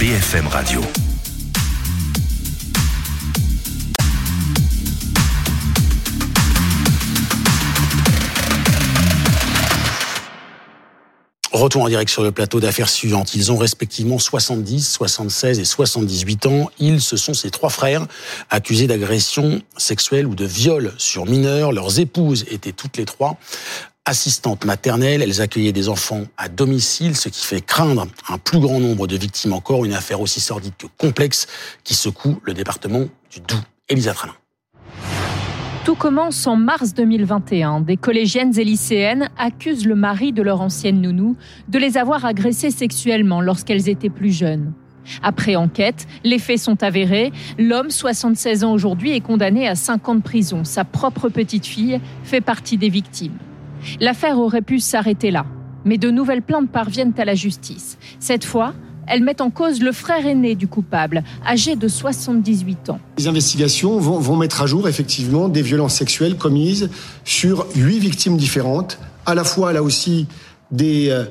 BFM Radio. Retour en direct sur le plateau d'affaires suivantes. Ils ont respectivement 70, 76 et 78 ans. Ils, ce sont ces trois frères accusés d'agression sexuelle ou de viol sur mineurs. Leurs épouses étaient toutes les trois assistantes maternelles. Elles accueillaient des enfants à domicile, ce qui fait craindre un plus grand nombre de victimes encore. Une affaire aussi sordide que complexe qui secoue le département du Doubs. Elisa Tralin. Tout commence en mars 2021. Des collégiennes et lycéennes accusent le mari de leur ancienne nounou de les avoir agressées sexuellement lorsqu'elles étaient plus jeunes. Après enquête, les faits sont avérés. L'homme, 76 ans aujourd'hui, est condamné à 5 ans de prison. Sa propre petite fille fait partie des victimes. L'affaire aurait pu s'arrêter là. Mais de nouvelles plaintes parviennent à la justice. Cette fois, elles mettent en cause le frère aîné du coupable, âgé de 78 ans. Les investigations vont, mettre à jour effectivement des violences sexuelles commises sur huit victimes différentes, à la fois là aussi des euh,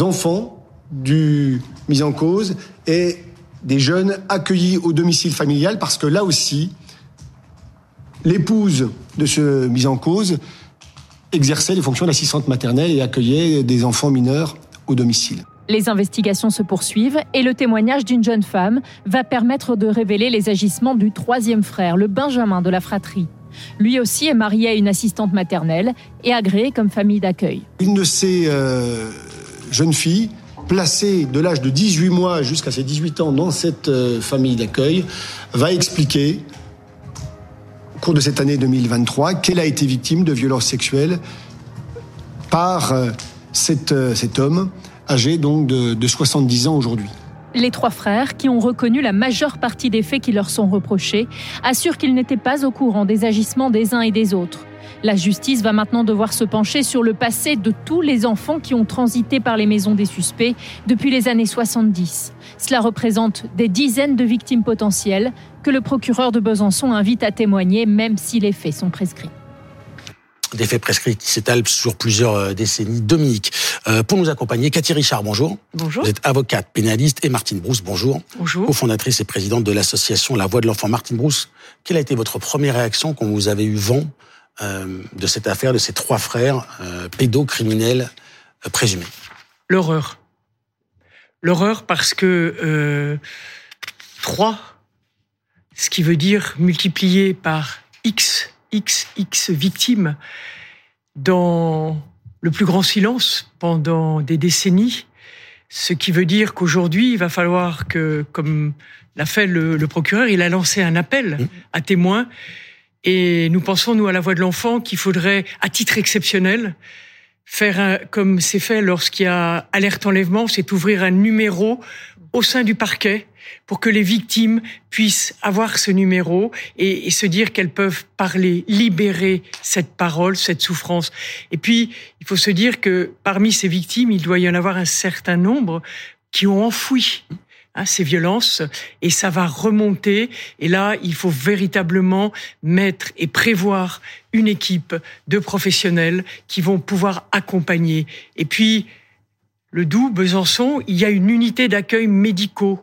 enfants du mis en cause et des jeunes accueillis au domicile familial, parce que là aussi, l'épouse de ce mis en cause exerçait les fonctions d'assistante maternelle et accueillait des enfants mineurs au domicile. Les investigations se poursuivent et le témoignage d'une jeune femme va permettre de révéler les agissements du troisième frère, le Benjamin de la fratrie. Lui aussi est marié à une assistante maternelle et agréé comme famille d'accueil. Une de ces euh, jeunes filles, placée de l'âge de 18 mois jusqu'à ses 18 ans dans cette euh, famille d'accueil, va expliquer cours de cette année 2023 qu'elle a été victime de violences sexuelles par euh, cet, cet homme âgé donc de, de 70 ans aujourd'hui? Les trois frères, qui ont reconnu la majeure partie des faits qui leur sont reprochés, assurent qu'ils n'étaient pas au courant des agissements des uns et des autres. La justice va maintenant devoir se pencher sur le passé de tous les enfants qui ont transité par les maisons des suspects depuis les années 70. Cela représente des dizaines de victimes potentielles que le procureur de Besançon invite à témoigner même si les faits sont prescrits des faits prescrits qui s'étalent sur plusieurs euh, décennies. Dominique, euh, pour nous accompagner, Cathy Richard, bonjour. Bonjour. Vous êtes avocate pénaliste et Martine Brousse, bonjour. Bonjour. Co-fondatrice et présidente de l'association La Voix de l'Enfant. Martine Brousse, quelle a été votre première réaction quand vous avez eu vent euh, de cette affaire, de ces trois frères euh, pédocriminels euh, présumés L'horreur. L'horreur parce que euh, trois, ce qui veut dire multiplié par X XX victimes dans le plus grand silence pendant des décennies, ce qui veut dire qu'aujourd'hui, il va falloir que, comme l'a fait le, le, procureur, il a lancé un appel à témoins. Et nous pensons, nous, à la voix de l'enfant, qu'il faudrait, à titre exceptionnel, faire comme c'est fait lorsqu'il y a alerte enlèvement, c'est ouvrir un numéro au sein du parquet pour que les victimes puissent avoir ce numéro et, et se dire qu'elles peuvent parler, libérer cette parole, cette souffrance. Et puis, il faut se dire que parmi ces victimes, il doit y en avoir un certain nombre qui ont enfoui hein, ces violences et ça va remonter. Et là, il faut véritablement mettre et prévoir une équipe de professionnels qui vont pouvoir accompagner. Et puis, le Doubs, Besançon, il y a une unité d'accueil médicaux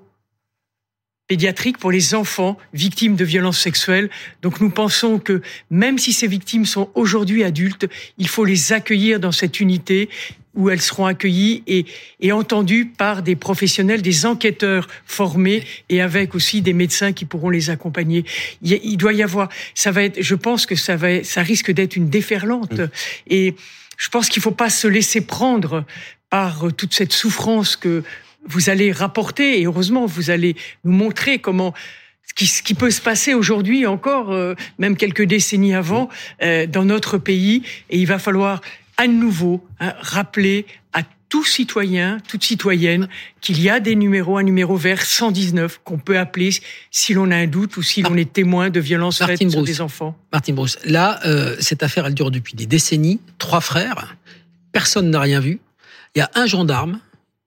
pédiatrique pour les enfants victimes de violences sexuelles. Donc nous pensons que même si ces victimes sont aujourd'hui adultes, il faut les accueillir dans cette unité où elles seront accueillies et, et entendues par des professionnels, des enquêteurs formés et avec aussi des médecins qui pourront les accompagner. Il, il doit y avoir, ça va être, je pense que ça va, ça risque d'être une déferlante mmh. et je pense qu'il faut pas se laisser prendre par toute cette souffrance que vous allez rapporter, et heureusement, vous allez nous montrer comment ce qui, ce qui peut se passer aujourd'hui encore, euh, même quelques décennies avant, euh, dans notre pays. Et il va falloir à nouveau hein, rappeler à tout citoyen, toute citoyenne, qu'il y a des numéros, un numéro vert 119 qu'on peut appeler si l'on a un doute ou si l'on est témoin de violences faites Brousse. sur des enfants. Martine Brousse, là, euh, cette affaire, elle dure depuis des décennies. Trois frères, personne n'a rien vu. Il y a un gendarme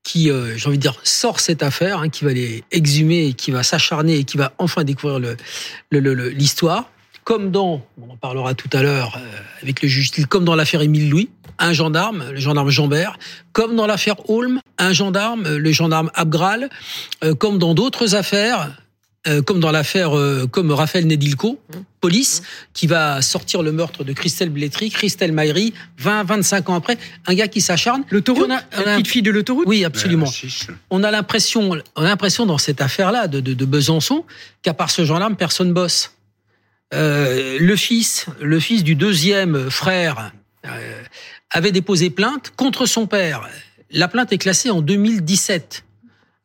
qui, euh, j'ai envie de dire, sort cette affaire, hein, qui va les exhumer et qui va s'acharner et qui va enfin découvrir l'histoire. Le, le, comme dans, on en parlera tout à l'heure euh, avec le juge, comme dans l'affaire Émile Louis, un gendarme, le gendarme Jambert, comme dans l'affaire Holm, un gendarme, le gendarme Abgral, euh, comme dans d'autres affaires, euh, comme dans l'affaire euh, comme Raphaël Nedilko, mmh. police, mmh. qui va sortir le meurtre de Christelle Blétry, Christelle Maillery, 20, 25 ans après, un gars qui s'acharne. L'autoroute, la petite fille de l'autoroute? Oui, absolument. on a l'impression, on a l'impression dans cette affaire-là de, de, de, Besançon qu'à part ce gendarme, personne bosse. Euh, le fils, le fils du deuxième frère, euh, avait déposé plainte contre son père. La plainte est classée en 2017.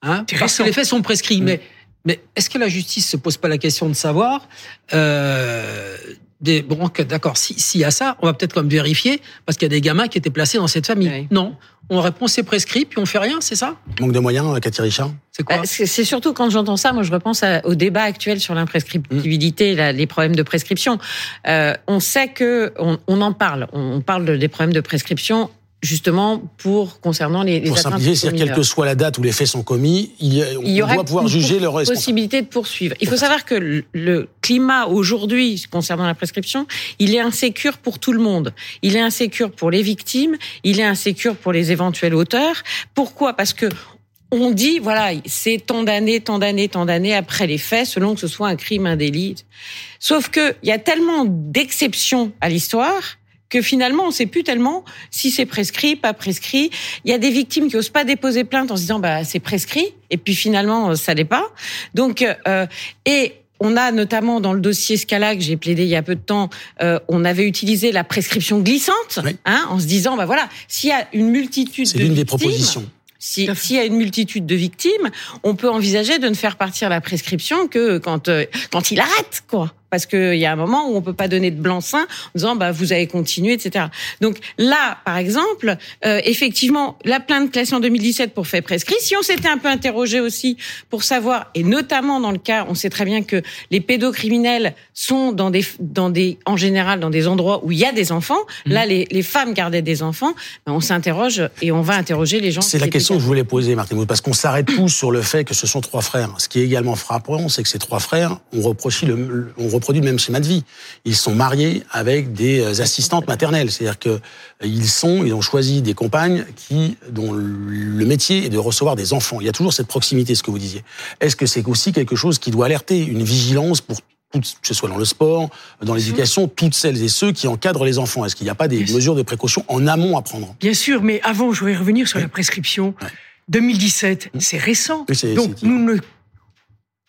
Hein, parce que les faits sont prescrits. Mmh. Mais mais est-ce que la justice se pose pas la question de savoir euh, des, bon, d'accord, s'il si y a ça, on va peut-être comme vérifier parce qu'il y a des gamins qui étaient placés dans cette famille. Non, on répond c'est prescrit puis on fait rien, c'est ça? Manque de moyens, euh, Cathy Richard? C'est quoi? Bah, C'est surtout quand j'entends ça, moi je repense au débat actuel sur l'imprescriptibilité, mmh. les problèmes de prescription. Euh, on sait que on, on en parle, on parle des problèmes de prescription justement pour concernant les, les pour simplifier, c'est-à-dire quelle que soit la date où les faits sont commis, il, on il y doit pouvoir juger leur possibilité de poursuivre. Il faut savoir que le climat aujourd'hui concernant la prescription, il est insécure pour tout le monde. Il est insécure pour les victimes, il est insécure pour les éventuels auteurs. Pourquoi? Parce que on dit, voilà, c'est tant d'années, tant d'années, tant d'années après les faits, selon que ce soit un crime, un délit. Sauf que il y a tellement d'exceptions à l'histoire que finalement on sait plus tellement si c'est prescrit, pas prescrit. Il y a des victimes qui osent pas déposer plainte en se disant bah c'est prescrit et puis finalement ça l'est pas. Donc euh, et on a notamment dans le dossier Scala que j'ai plaidé il y a peu de temps, euh, on avait utilisé la prescription glissante, hein, en se disant bah voilà, s'il y a une multitude de l'une des propositions. S'il y a une multitude de victimes, on peut envisager de ne faire partir la prescription que quand euh, quand il arrête quoi parce qu'il y a un moment où on peut pas donner de blanc-seing en disant bah vous avez continué, etc. Donc là, par exemple, euh, effectivement, la plainte classée en 2017 pour fait prescrit. Si on s'était un peu interrogé aussi pour savoir, et notamment dans le cas, on sait très bien que les pédocriminels sont dans des, dans des, en général, dans des endroits où il y a des enfants. Mmh. Là, les, les, femmes gardaient des enfants. Ben, on s'interroge et on va interroger les gens. C'est la question que je voulais poser, Martin, parce qu'on s'arrête tous sur le fait que ce sont trois frères. Ce qui est également frappant, c'est que ces trois frères ont reproché le, on reproduit le même schéma de vie. Ils sont mariés avec des euh, assistantes maternelles, c'est-à-dire que euh, ils sont, ils ont choisi des compagnes qui dont le métier est de recevoir des enfants. Il y a toujours cette proximité, ce que vous disiez. Est-ce que c'est aussi quelque chose qui doit alerter une vigilance pour que ce soit dans le sport, dans l'éducation, toutes celles et ceux qui encadrent les enfants? Est-ce qu'il n'y a pas des mesures de précaution en amont à prendre? Bien sûr, mais avant, je voudrais revenir sur la prescription. 2017, c'est récent. Donc nous ne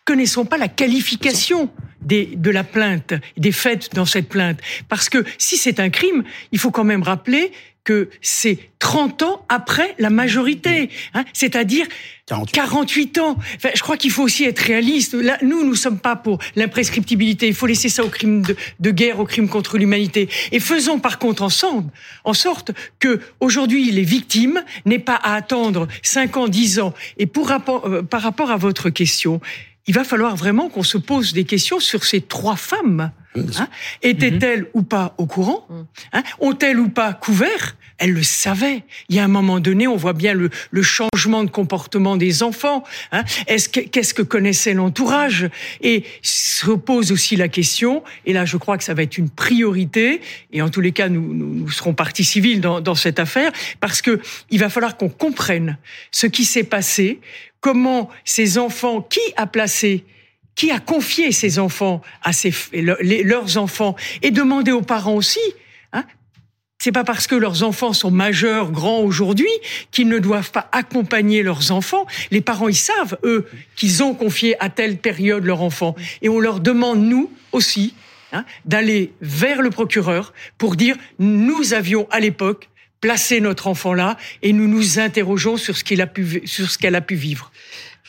connaissons pas la qualification des, de la plainte, des faits dans cette plainte. Parce que si c'est un crime, il faut quand même rappeler que c'est 30 ans après la majorité, hein, c'est-à-dire 48. ans. Enfin, je crois qu'il faut aussi être réaliste. Là, nous, nous sommes pas pour l'imprescriptibilité. Il faut laisser ça au crime de, de guerre, au crime contre l'humanité. Et faisons par contre ensemble, en sorte que aujourd'hui les victimes n'aient pas à attendre 5 ans, 10 ans. Et pour rapport, euh, par rapport à votre question, il va falloir vraiment qu'on se pose des questions sur ces trois femmes. Hein. Étaient-elles ou pas au courant mm. hein Ont-elles ou pas couvert Elles le savaient. Il y a un moment donné, on voit bien le, le changement de comportement des enfants. Hein Est-ce que, qu'est-ce que connaissait l'entourage? Et se pose aussi la question. Et là, je crois que ça va être une priorité. Et en tous les cas, nous, nous, nous serons partie civile dans, dans cette affaire parce que il va falloir qu'on comprenne ce qui s'est passé comment ces enfants, qui a placé qui a confié ses enfants à ses, leurs enfants et demander aux parents aussi. C'est pas parce que leurs enfants sont majeurs, grands aujourd'hui, qu'ils ne doivent pas accompagner leurs enfants. Les parents, ils savent, eux, qu'ils ont confié à telle période leur enfant. Et on leur demande, nous aussi, hein, d'aller vers le procureur pour dire, nous avions à l'époque placé notre enfant là et nous nous interrogeons sur ce qu'il a pu, sur ce qu'elle a pu vivre.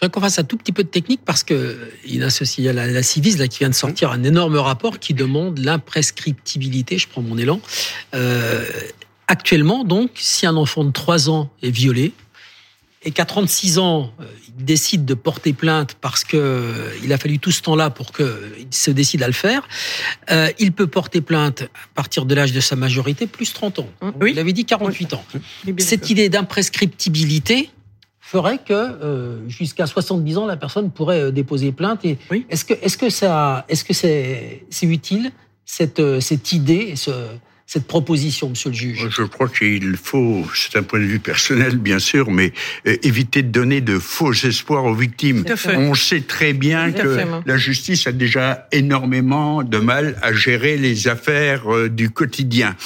Je voudrais qu'on fasse un tout petit peu de technique parce que il associe à la, la Civis là qui vient de sortir un énorme rapport qui demande l'imprescriptibilité. Je prends mon élan. Euh, actuellement, donc, si un enfant de 3 ans est violé et qu'à 36 ans, euh, il décide de porter plainte parce que euh, il a fallu tout ce temps-là pour qu'il se décide à le faire, euh, il peut porter plainte à partir de l'âge de sa majorité plus 30 ans. Oui. Il avait dit 48 ans. Cette idée d'imprescriptibilité, ferait que euh, jusqu'à 70 ans, la personne pourrait euh, déposer plainte. Et oui. Est-ce que, est-ce que ça, est-ce que c'est, c'est utile cette, euh, cette idée, ce, cette proposition, monsieur le juge? Je crois qu'il faut, c'est un point de vue personnel bien sûr, mais euh, éviter de donner de faux espoirs aux victimes. On sait très bien que la justice a déjà énormément de mal à gérer les affaires euh, du quotidien.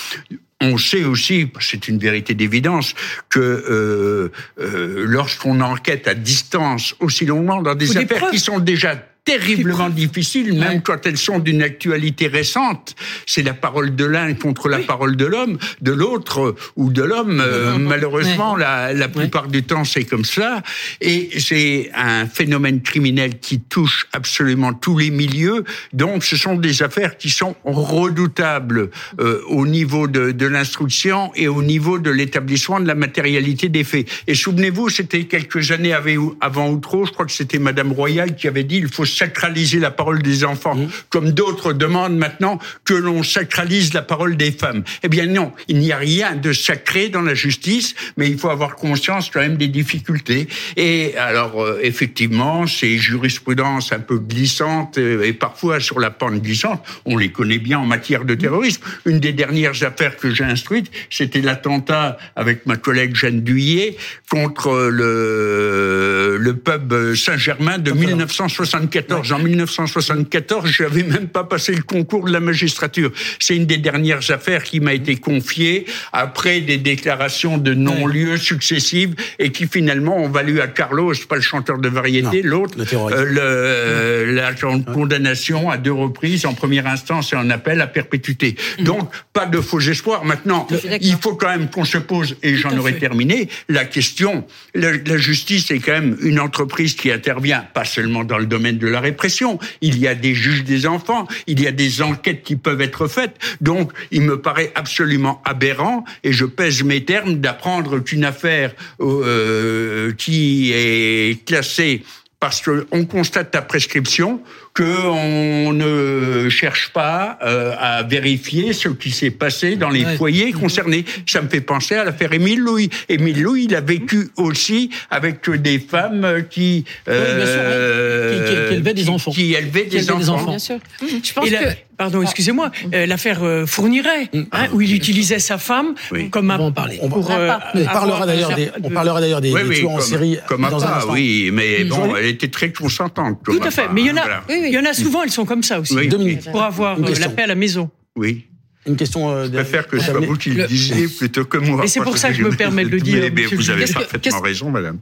On sait aussi, c'est une vérité d'évidence, que euh, euh, lorsqu'on enquête à distance aussi longuement dans des affaires qui sont déjà terriblement difficiles, même quand elles sont d'une actualité récente. C'est la parole de l'un contre la parole de l'homme, de l'autre ou de l'homme. Euh, malheureusement, la, la plupart du temps, c'est comme ça. Et c'est un phénomène criminel qui touche absolument tous les milieux. Donc, ce sont des affaires qui sont redoutables euh, au niveau de, de l'instruction et au niveau de l'établissement de la matérialité des faits. Et souvenez-vous, c'était quelques années avant ou trop, je crois que c'était Madame Royal qui avait dit il faut sacraliser la parole des enfants, mmh. comme d'autres demandent maintenant que l'on sacralise la parole des femmes. Eh bien non, il n'y a rien de sacré dans la justice, mais il faut avoir conscience quand même des difficultés. Et alors, euh, effectivement, ces jurisprudences un peu glissantes euh, et parfois sur la pente glissante, on les connaît bien en matière de terrorisme. Une des dernières affaires que j'ai instruites, c'était l'attentat avec ma collègue Jeanne Duyé contre le, le pub Saint-Germain de 1974 en 1974, je n'avais même pas passé le concours de la magistrature. C'est une des dernières affaires qui m'a été confiée après des déclarations de non-lieu successives et qui finalement ont valu à Carlos, pas le chanteur de variété, l'autre, euh, la condamnation à deux reprises, en première instance et en appel à perpétuité. Mm. Donc, pas de faux espoirs. Maintenant, il faut quand même qu'on se pose, et j'en aurais terminé, la question, la, la justice est quand même une entreprise qui intervient pas seulement dans le domaine de la répression. Il y a des juges des enfants, il y a des enquêtes qui peuvent être faites. Donc, il me paraît absolument aberrant, et je pèse mes termes, d'apprendre qu'une affaire euh, qui est classée parce qu'on constate ta prescription, qu'on ne cherche pas euh, à vérifier ce qui s'est passé dans les foyers concernés. Ça me fait penser à l'affaire Émile Louis. Émile Louis, il a vécu aussi avec des femmes qui, euh, qui, élevaient des enfants. Qui élevaient des, enfants. Bien sûr. Je pense que... Pardon, excusez-moi, euh, l'affaire euh, Fourniret, mm. hein, où il utilisait sa femme comme un... On, parler. on, parlera d'ailleurs des, on parlera d'ailleurs des, tueurs en série comme dans un instant. Oui, mais bon, elle était très consentante. Tout à fait, mais il y en a, il y en a souvent, elles sont comme ça aussi. Deux minutes. Pour avoir euh, la paix à la maison. Oui. Une question. Euh, je préfère que ce soit vous qui le disiez plutôt que moi. Et c'est pour ça que je me permets de le dire. Mais, vous avez parfaitement raison, madame.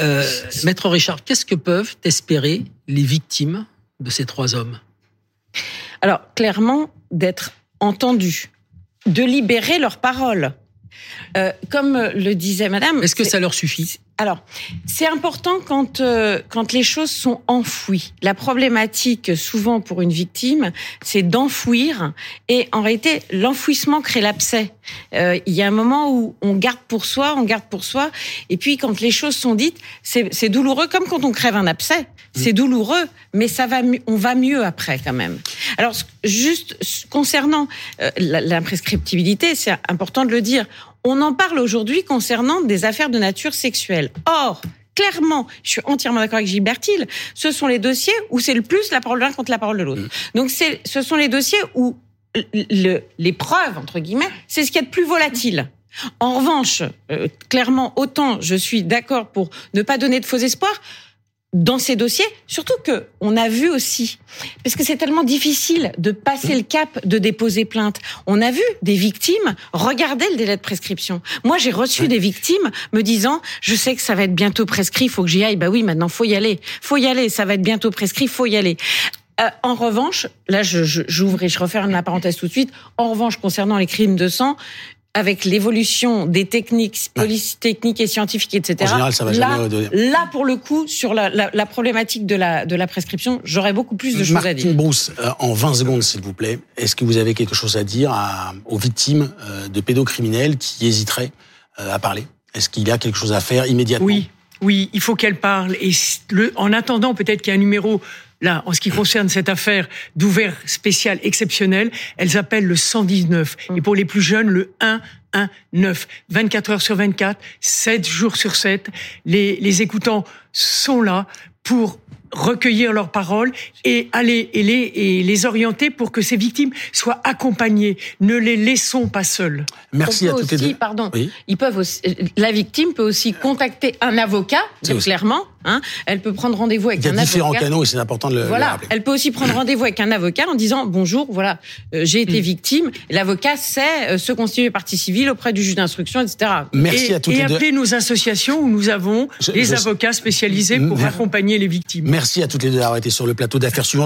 Euh, Maître Richard, qu'est-ce que peuvent espérer les victimes de ces trois hommes? Alors, clairement, d'être entendus, de libérer leurs paroles. Euh, comme le disait Madame. Est-ce que ça leur suffit? alors, c'est important quand euh, quand les choses sont enfouies. La problématique, souvent pour une victime, c'est d'enfouir. Et en réalité, l'enfouissement crée l'abcès. Euh, il y a un moment où on garde pour soi, on garde pour soi. Et puis, quand les choses sont dites, c'est douloureux, comme quand on crève un abcès. C'est douloureux, mais ça va, on va mieux après quand même. Alors, juste concernant euh, l'imprescriptibilité, c'est important de le dire on en parle aujourd'hui concernant des affaires de nature sexuelle. Or, clairement, je suis entièrement d'accord avec Gilles Bertil, ce sont les dossiers où c'est le plus la parole de l'un contre la parole de l'autre. Mm. Donc, ce sont les dossiers où le, les preuves, entre guillemets, c'est ce qui est de plus volatile. En revanche, euh, clairement, autant je suis d'accord pour ne pas donner de faux espoirs, dans ces dossiers, surtout que on a vu aussi, parce que c'est tellement difficile de passer le cap de déposer plainte. On a vu des victimes regarder le délai de prescription. Moi, j'ai reçu des victimes me disant "Je sais que ça va être bientôt prescrit, il faut que j'y aille." Bah oui, maintenant faut y aller, faut y aller, ça va être bientôt prescrit, faut y aller. Euh, en revanche, là, j'ouvre et je referme la parenthèse tout de suite. En revanche, concernant les crimes de sang, avec l'évolution des techniques, police techniques et scientifiques, etc. En général, ça va là, là, pour le coup, sur la, la, la, problématique de la, de la prescription, j'aurais beaucoup plus de choses à dire. Bruce, euh, en 20 secondes, s'il vous plaît, est-ce que vous avez quelque chose à dire à, aux victimes euh, de pédocriminels qui hésiteraient euh, à parler? Est-ce qu'il y a quelque chose à faire immédiatement? Oui, oui, il faut qu'elle parle. Et le, en attendant, peut-être qu'il y a un numéro là, en ce qui concerne cette affaire d'ouvert spécial exceptionnel, elles appellent le 119. Et pour les plus jeunes, le 119. 24 heures sur 24, 7 jours sur 7. Les, les écoutants sont là pour recueillir leurs paroles et aller et les, et les orienter pour que ces victimes soient accompagnées. Ne les laissons pas seules. Merci à toutes les deux. Pardon, ils peuvent aussi, la victime peut aussi contacter un avocat, clairement. Hein, elle peut prendre rendez-vous avec un avocat. Il y a différents canaux et c'est important de le, voilà. Elle peut aussi prendre rendez-vous avec un avocat en disant bonjour, voilà, euh, j'ai été mm. victime. L'avocat sait euh, se constituer partie civile auprès du juge d'instruction, etc. Merci et, à toutes et les appeler nos associations où nous avons des avocats spécialisés pour accompagner les victimes. Merci à toutes les deux d'avoir été sur le plateau d'affaires suivantes.